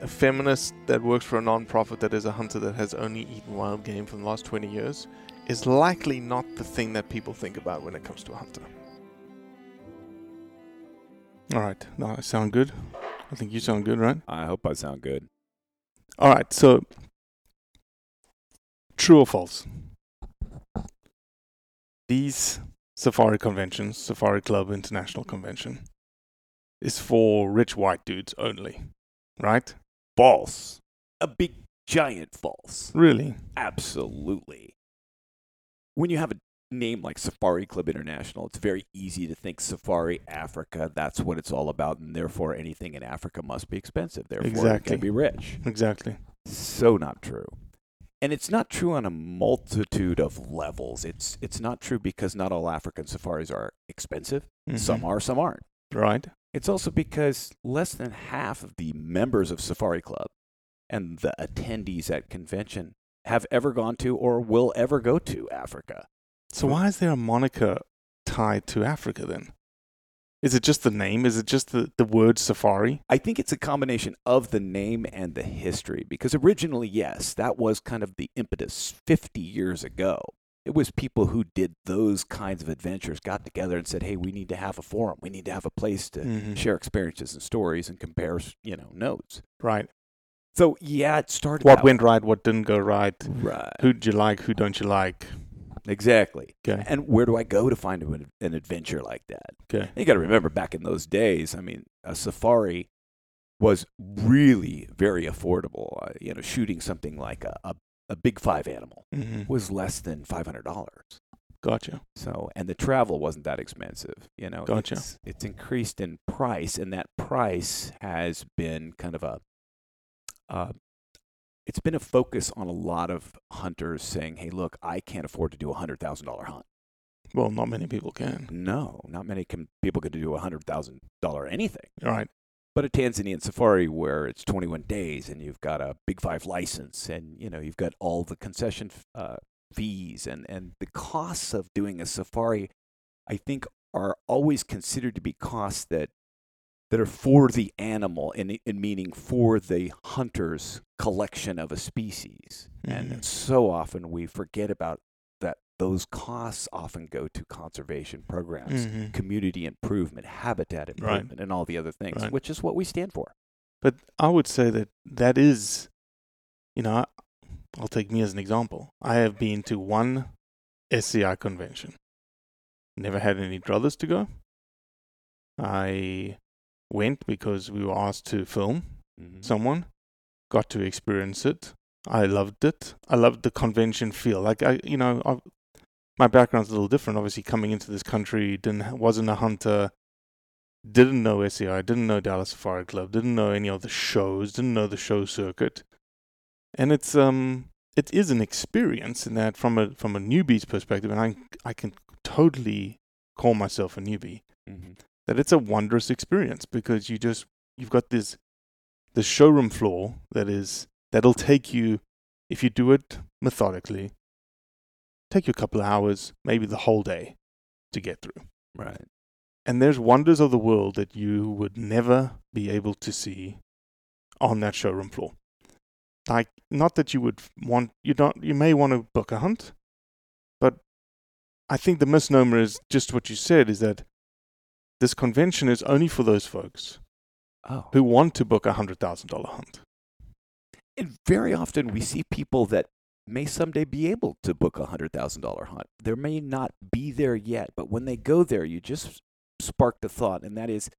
a feminist that works for a non-profit that is a hunter that has only eaten wild game for the last 20 years is likely not the thing that people think about when it comes to a hunter. All right, now I sound good. I think you sound good, right? I hope I sound good. All right, so true or false? These safari conventions, Safari Club International Convention, is for rich white dudes only, right? False. A big giant false. Really? Absolutely. When you have a name like Safari Club International, it's very easy to think Safari Africa, that's what it's all about, and therefore anything in Africa must be expensive. Therefore, it Exactly. can be rich. Exactly. So not true. And it's not true on a multitude of levels. It's it's not true because not all African safaris are expensive. Some Mhm. are, some aren't. Right. It's also because less than half of the members of Safari Club and the attendees at convention have ever gone to or will ever go to Africa. So why is there a moniker tied to Africa then? Is it just the name? Is it just the, the word safari? I think it's a combination of the name and the history because originally, yes, that was kind of the impetus 50 years ago. It was people who did those kinds of adventures got together and said, "Hey, we need to have a forum. We need to have a place to Mhm. share experiences and stories and compare, you know, notes." Right. So, yeah, it started What went way. right? What didn't go right? Right. Who do you like? Who don't you like? Exactly. Okay. And where do I go to find an, an adventure like that? Okay. You got to remember back in those days, I mean, a safari was really very affordable. Uh, you know, shooting something like a, a, a big five animal Mhm. was less than $500. Gotcha. So, and the travel wasn't that expensive. You know, Gotcha. It's, it's increased in price, and that price has been kind of a, uh, it's been a focus on a lot of hunters saying, "Hey, look, I can't afford to do a hundred thousand dollar hunt." Well, not many people can. No, not many can, people can do a hundred thousand dollar anything. All right. But a Tanzanian safari where it's 21 days and you've got a Big Five license and you know you've got all the concession uh, fees and and the costs of doing a safari, I think are always considered to be costs that that are for the animal and in meaning for the hunter's collection of a species. Mhm. And so often we forget about those costs often go to conservation programs, Mhm. community improvement, habitat Right. improvement, and all the other things, Right. which is what we stand for. But I would say that that is, you know, I'll take me as an example. I have been to one SCI convention. Never had any druthers to go. I went because we were asked to film Mhm. someone, got to experience it. I loved it. I loved the convention feel. Like I, you know, I, my background's a little different. Obviously, coming into this country, didn't wasn't a hunter. Didn't know SCI, didn't know Dallas Safari Club, didn't know any of the shows, didn't know the show circuit, and it's um, it is an experience in that from a from a newbie's perspective, and I I can totally call myself a newbie Mhm. that it's a wondrous experience because you just you've got this the showroom floor that is that'll take you if you do it methodically take you a couple of hours maybe the whole day to get through Right. and there's wonders of the world that you would never be able to see on that showroom floor like not that you would want you don't you may want to book a hunt but i think the misnomer is just what you said is that this convention is only for those folks Oh. who want to book a hundred thousand dollar hunt And very often we see people that may someday be able to book a hundred thousand dollar hunt. There may not be there yet, but when they go there, you just sparked a thought, and that is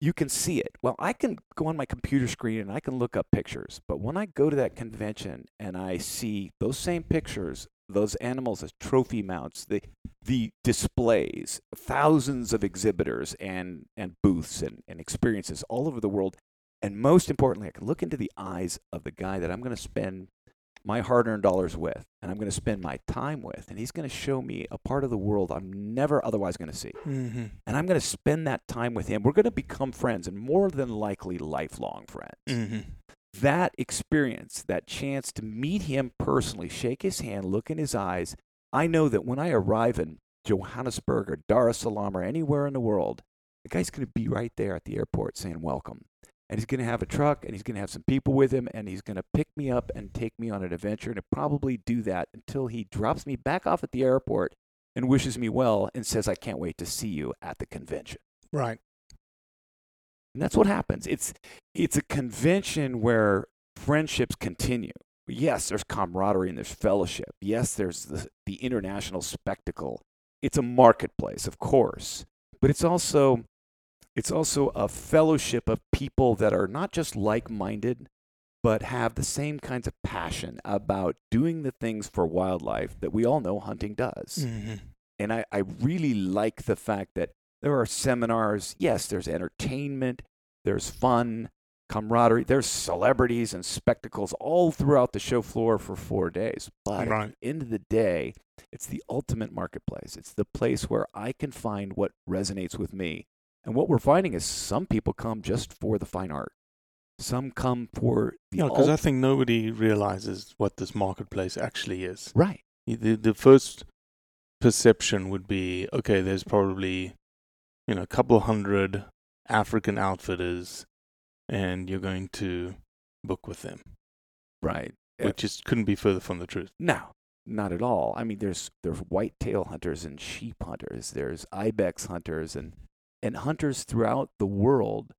you can see it. Well, I can go on my computer screen and I can look up pictures, but when I go to that convention and I see those same pictures, those animals as trophy mounts, the the displays, thousands of exhibitors and and booths and, and experiences all over the world, and most importantly, I can look into the eyes of the guy that I'm going to spend my hard earned dollars with, and I'm going to spend my time with, and he's going to show me a part of the world I'm never otherwise going to see. mm-hmm. And I'm going to spend that time with him. We're going to become friends, and more than likely, lifelong friends. Mm-hmm. That experience, that chance to meet him personally, shake his hand, look in his eyes, I know that when I arrive in Johannesburg or Dar es Salaam or anywhere in the world, the guy's going to be right there at the airport saying welcome. And he's going to have a truck and he's going to have some people with him and he's going to pick me up and take me on an adventure and probably do that until he drops me back off at the airport and wishes me well and says, I can't wait to see you at the convention. right And that's what happens. It's it's a convention where friendships continue. Yes, there's camaraderie and there's fellowship. Yes, there's the, the international spectacle. It's a marketplace, of course, but it's also it's also a fellowship of people that are not just like-minded, but have the same kinds of passion about doing the things for wildlife that we all know hunting does. mm-hmm. And I, I really like the fact that there are seminars. Yes, there's entertainment, there's fun, camaraderie, there's celebrities and spectacles all throughout the show floor for four days. But Right. at the end of the day, it's the ultimate marketplace. It's the place where I can find what resonates with me. And what we're finding is some people come just for the fine art. Some come for the yeah because i think nobody realizes what this marketplace actually is right. the, the first perception would be okay there's probably you know a couple hundred african outfitters and you're going to book with them Right. Which just couldn't be further from the truth No, not at all. I mean, there's there's white tail hunters and sheep hunters. There's ibex hunters and and hunters throughout the world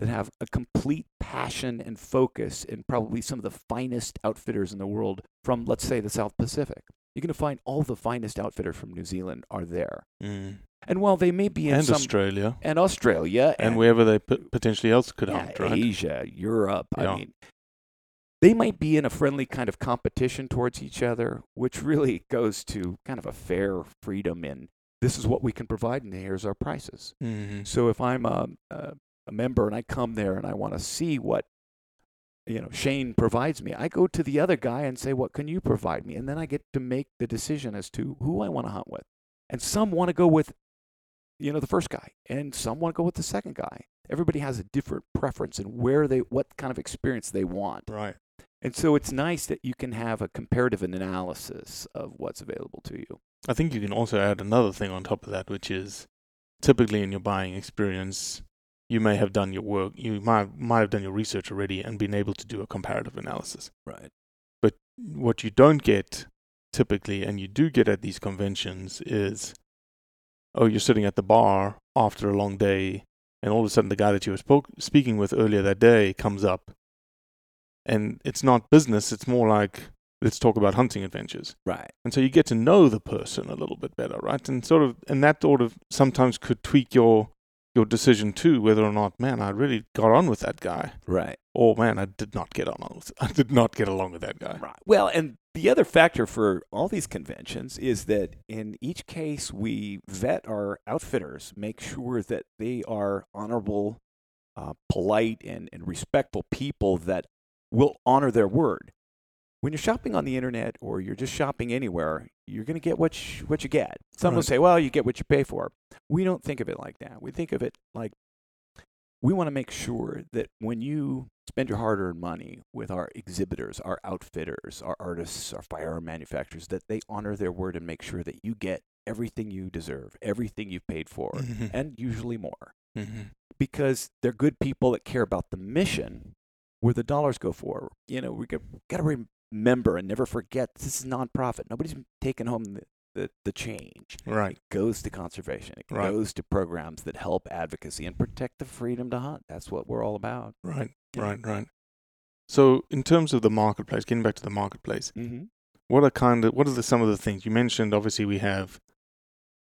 that have a complete passion and focus and probably some of the finest outfitters in the world from let's say the South Pacific. You're going to find all the finest outfitters from New Zealand are there. mm. And while they may be in and some australia and Australia and wherever they p- potentially else could yeah, hunt right Asia, Europe. Yeah. I mean, they might be in a friendly kind of competition towards each other, which really goes to kind of a fair freedom in this is what we can provide, and here's our prices. mm-hmm. So if I'm a, a, a member and I come there and I want to see what you know Shane provides me, I go to the other guy and say, "What can you provide me?" And then I get to make the decision as to who I want to hunt with. And some want to go with you know the first guy, and some want to go with the second guy. Everybody has a different preference and where they what kind of experience they want. right And so it's nice that you can have a comparative analysis of what's available to you. I think you can also add another thing on top of that, which is typically in your buying experience, you may have done your work, you might might have done your research already and been able to do a comparative analysis. Right. But what you don't get typically, and you do get at these conventions, is oh, you're sitting at the bar after a long day, and all of a sudden the guy that you were spoke, speaking with earlier that day comes up, and it's not business; it's more like let's talk about hunting adventures. Right. And so you get to know the person a little bit better, right? And sort of, and that sort of sometimes could tweak your your decision too, whether or not, man, I really got on with that guy, Right. or man, I did not get on with, I did not get along with that guy. Right. Well, and the other factor for all these conventions is that in each case, we vet our outfitters, make sure that they are honorable, uh, polite, and, and respectful people that will honor their word. When you're shopping on the internet or you're just shopping anywhere, you're going to get what you, what you get. Some will say, well, you get what you pay for. We don't think of it like that. We think of it like we want to make sure that when you spend your hard earned money with our exhibitors, our outfitters, our artists, our firearm manufacturers, that they honor their word and make sure that you get everything you deserve, everything you've paid for, Mhm. and usually more. Mm-hmm. Because they're good people that care about the mission where the dollars go for. You know, we got, got to remember and never forget this is nonprofit. Nobody's taking home the, the, the change Right. It goes to conservation. It Right. goes to programs that help advocacy and protect the freedom to hunt. That's what we're all about. Right. Yeah. Right. Right. So, in terms of the marketplace, getting back to the marketplace, Mm-hmm. what are kind of what are the, some of the things you mentioned? Obviously, we have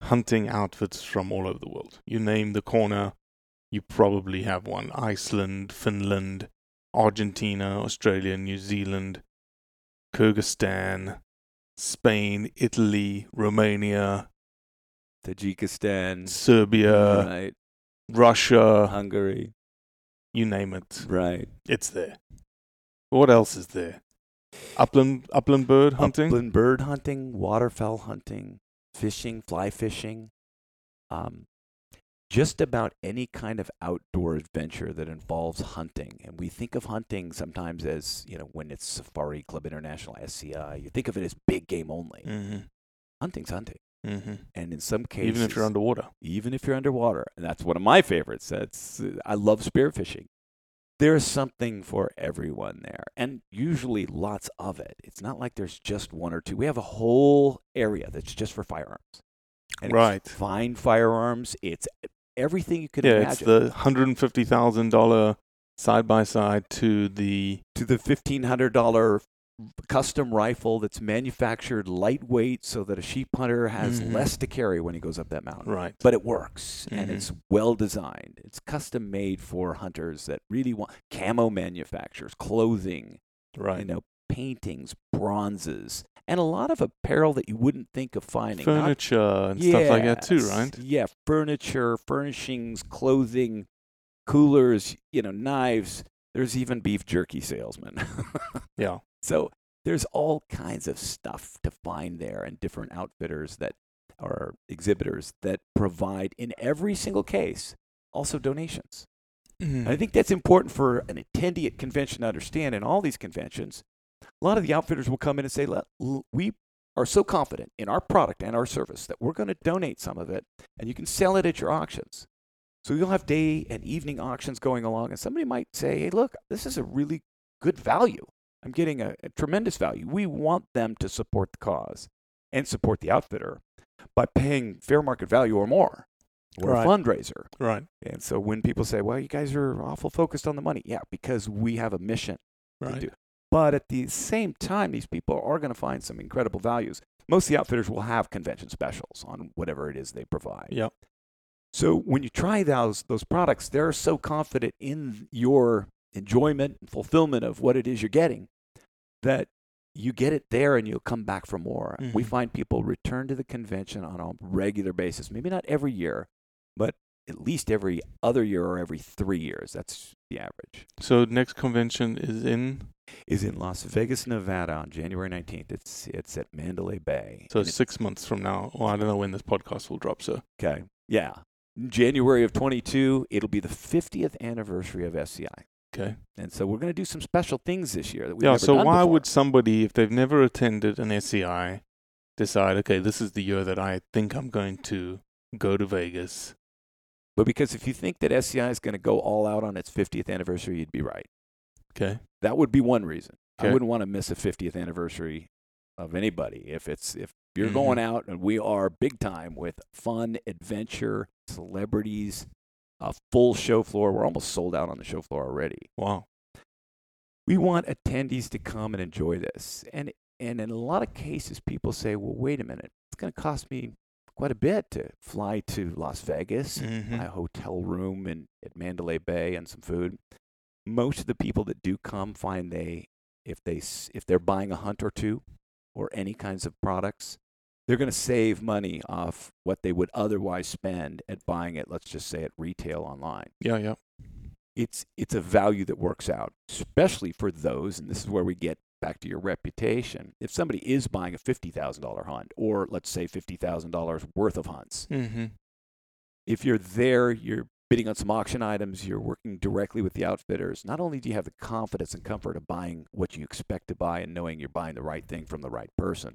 hunting outfits from all over the world. You name the corner, you probably have one. Iceland, Finland, Argentina, Australia, New Zealand, Kyrgyzstan, Spain, Italy, Romania, Tajikistan, Serbia, right? Russia, Hungary, you name it. right? It's there. What else is there? Upland upland bird hunting? Upland bird hunting, waterfowl hunting, fishing, fly fishing, um, just about any kind of outdoor adventure that involves hunting. And we think of hunting sometimes as you know when it's Safari Club International SCI, you think of it as big game only. Mm-hmm. Hunting's hunting, Mm-hmm. and in some cases, Even if you're underwater. even if you're underwater. And that's one of my favorites. That's I love spearfishing. There's something for everyone there, and usually lots of it. It's not like there's just one or two. We have a whole area that's just for firearms. And it's Right. fine firearms. It's everything you could yeah, imagine. it's the hundred and fifty thousand dollar side by side to the to the fifteen hundred dollar custom rifle that's manufactured lightweight so that a sheep hunter has Mhm. less to carry when he goes up that mountain. right. but it works and Mhm. it's well designed. It's custom made for hunters that really want camo manufacturers, clothing, Right. you know, paintings, bronzes, and a lot of apparel that you wouldn't think of finding. Not- Furniture and stuff like that too, right? Yeah, furniture, furnishings, clothing, coolers, you know, knives. There's even beef jerky salesmen. Yeah. So there's all kinds of stuff to find there and different outfitters that are exhibitors that provide in every single case also donations. And I mm. think that's important for an attendee at convention to understand in all these conventions. A lot of the outfitters will come in and say, "Let- l- we are so confident in our product and our service that we're going to donate some of it and you can sell it at your auctions. So you'll have day and evening auctions going along, and somebody might say, hey, look, this is a really good value. I'm getting a, a tremendous value. We want them to support the cause and support the outfitter by paying fair market value or more. We're Right. a fundraiser. Right. And so when people say, well, you guys are awful focused on the money, yeah, because we have a mission to Right. But at the same time, these people are going to find some incredible values. Most of the outfitters will have convention specials on whatever it is they provide. Yep. So when you try those those products, they're so confident in your enjoyment and fulfillment of what it is you're getting that you get it there and you'll come back for more. We Mhm. find people return to the convention on a regular basis, maybe not every year, but at least every other year or every three years. That's the average. So next convention is in Is in Las Vegas, Nevada on January 19th. It's it's at Mandalay Bay. so And it- six months from now. Well, I don't know when this podcast will drop. So okay. Yeah. January of 22, it'll be the 50th anniversary of SCI. okay. And so we're going to do some special things this year that we've yeah. So why before. would somebody, if they've never attended an SCI, decide, okay, this is the year that I think I'm going to go to Vegas? But because if you think that SCI is going to go all out on its 50th anniversary, you'd be right. Okay. That would be one reason. Okay. I wouldn't want to miss a 50th anniversary of anybody. If it's if you're Mhm. going out and we are big time with fun, adventure, celebrities, a full show floor. We're almost sold out on the show floor already. Wow. We want attendees to come and enjoy this. And and in a lot of cases people say, "Well, wait a minute. It's going to cost me quite a bit to fly to Las Vegas, Mhm. my hotel room in at Mandalay Bay and some food." Most of the people that do come find they if they if they're buying a hunt or two or any kinds of products, they're going to save money off what they would otherwise spend at buying it, let's just say at retail online Yeah, yeah. it's it's a value that works out, especially for those, and this is where we get back to your reputation. If somebody is buying a fifty thousand dollar hunt, or let's say fifty thousand dollars worth of hunts, Mm-hmm. if you're there, you're bidding on some auction items, you're working directly with the outfitters. Not only do you have the confidence and comfort of buying what you expect to buy and knowing you're buying the right thing from the right person,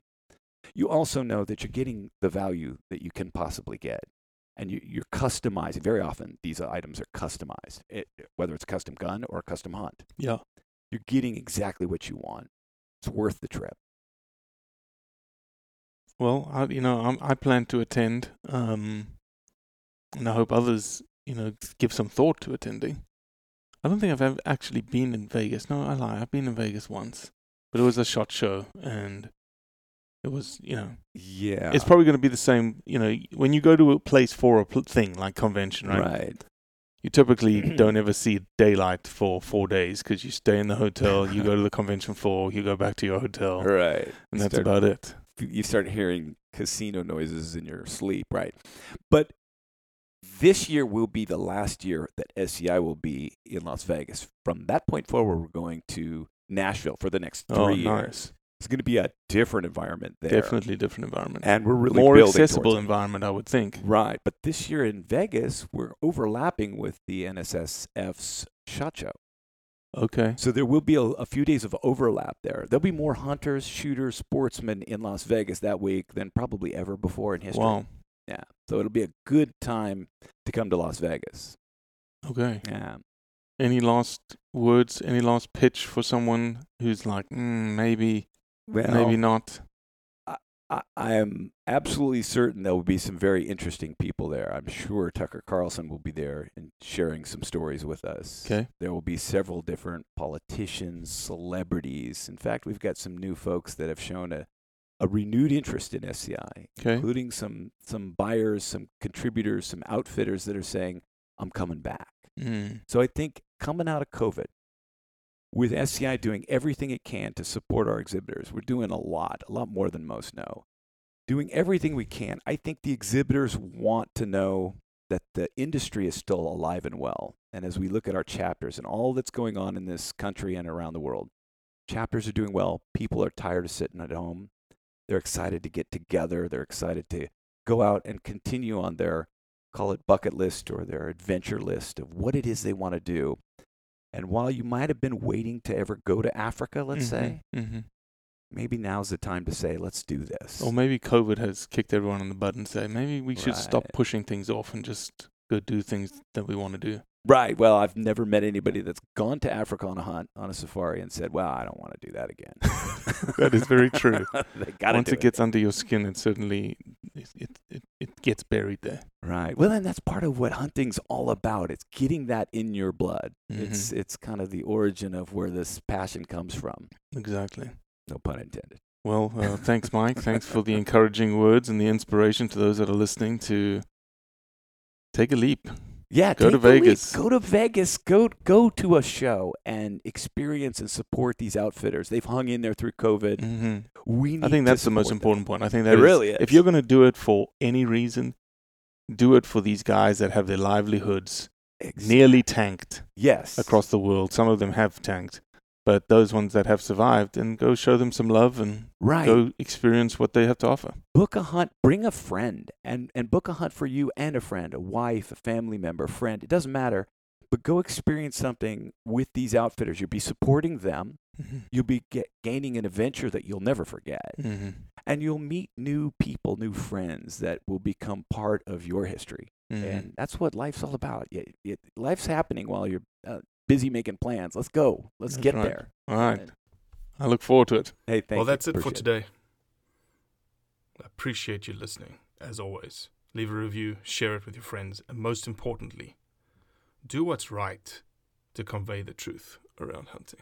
you also know that you're getting the value that you can possibly get. And you, you're customizing. Very often, these items are customized, it, whether it's a custom gun or a custom hunt. Yeah. You're getting exactly what you want. It's worth the trip. Well, I, you know, I'm, I plan to attend, um, and I hope others, you know, give some thought to attending. I don't think I've ever actually been in Vegas. No, I lie. I've been in Vegas once, but it was a SHOT Show, and it was, you know, Yeah. it's probably going to be the same. You know, when you go to a place for a pl- thing like convention, right? right. You typically don't ever see daylight for four days because you stay in the hotel, you go to the convention floor, you go back to your hotel, Right. and that's Start- about it. you start hearing casino noises in your sleep, right? But this year will be the last year that SCI will be in Las Vegas. From that point forward, we're going to Nashville for the next oh, three Oh, years. It's going to be a different environment there. Definitely different environment. And we're really more building accessible environment, I would think. Right. But this year in Vegas, we're overlapping with the NSSF's SHOT Show. Okay. So there will be a, a few days of overlap there. There'll be more hunters, shooters, sportsmen in Las Vegas that week than probably ever before in history. Wow. Yeah. So it'll be a good time to come to Las Vegas. Okay. Yeah. Any last words? Any last pitch for someone who's like, mm, maybe, Well, maybe not? I, I am absolutely certain there will be some very interesting people there. I'm sure Tucker Carlson will be there and sharing some stories with us. Okay. There will be several different politicians, celebrities. In fact, we've got some new folks that have shown a, a renewed interest in SCI, Okay. including some some buyers, some contributors, some outfitters that are saying, "I'm coming back." Mm. So I think coming out of COVID, with SCI doing everything it can to support our exhibitors, we're doing a lot, a lot more than most know. Doing everything we can. I think the exhibitors want to know that the industry is still alive and well. And as we look at our chapters and all that's going on in this country and around the world, chapters are doing well. People are tired of sitting at home. They're excited to get together. They're excited to go out and continue on their call it bucket list or their adventure list of what it is they want to do. And while you might have been waiting to ever go to Africa, let's say, hmm maybe now's the time to say, let's do this. Or maybe COVID has kicked everyone on the butt and say, maybe we should stop pushing things off and just go do things that we want to do. Right. Well, I've never met anybody that's gone to Africa on a hunt, on a safari, and said, well, I don't want to do that again. That is very true. Once do it gets under your skin, it certainly it, it, it, it gets buried there. Right. Well, and that's part of what hunting's all about. It's getting that in your blood. Mm-hmm. It's it's kind of the origin of where this passion comes from. Exactly. No pun intended. Well, uh, thanks, Mike. Thanks for the encouraging words and the inspiration to those that are listening to take a leap. Yeah, Go to. Vegas. Go to Vegas. Go go to a show and experience and support these outfitters. They've hung in there through COVID. hmm We need I think that's the most them. important point. I think that that is- really is. If you're going to do it for any reason, do it for these guys that have their livelihoods Ex- nearly tanked yes across the world. Some of them have tanked, but those ones that have survived, and go show them some love and right. go experience what they have to offer. book a hunt bring a friend and and book a hunt for you and a friend a wife a family member a friend it doesn't matter but go experience something with these outfitters you'll be supporting them Mm-hmm. you'll be get, gaining an adventure that you'll never forget Mm-hmm. and you'll meet new people new friends that will become part of your history Mm-hmm. and that's what life's all about it, it, life's happening while you're uh, busy making plans. Let's go. Let's that's get right. there. All right. I look forward to it. Hey, thank Well, you. that's it Appreciate for today. I appreciate you listening, as always. Leave a review, share it with your friends, and most importantly, do what's right to convey the truth around hunting.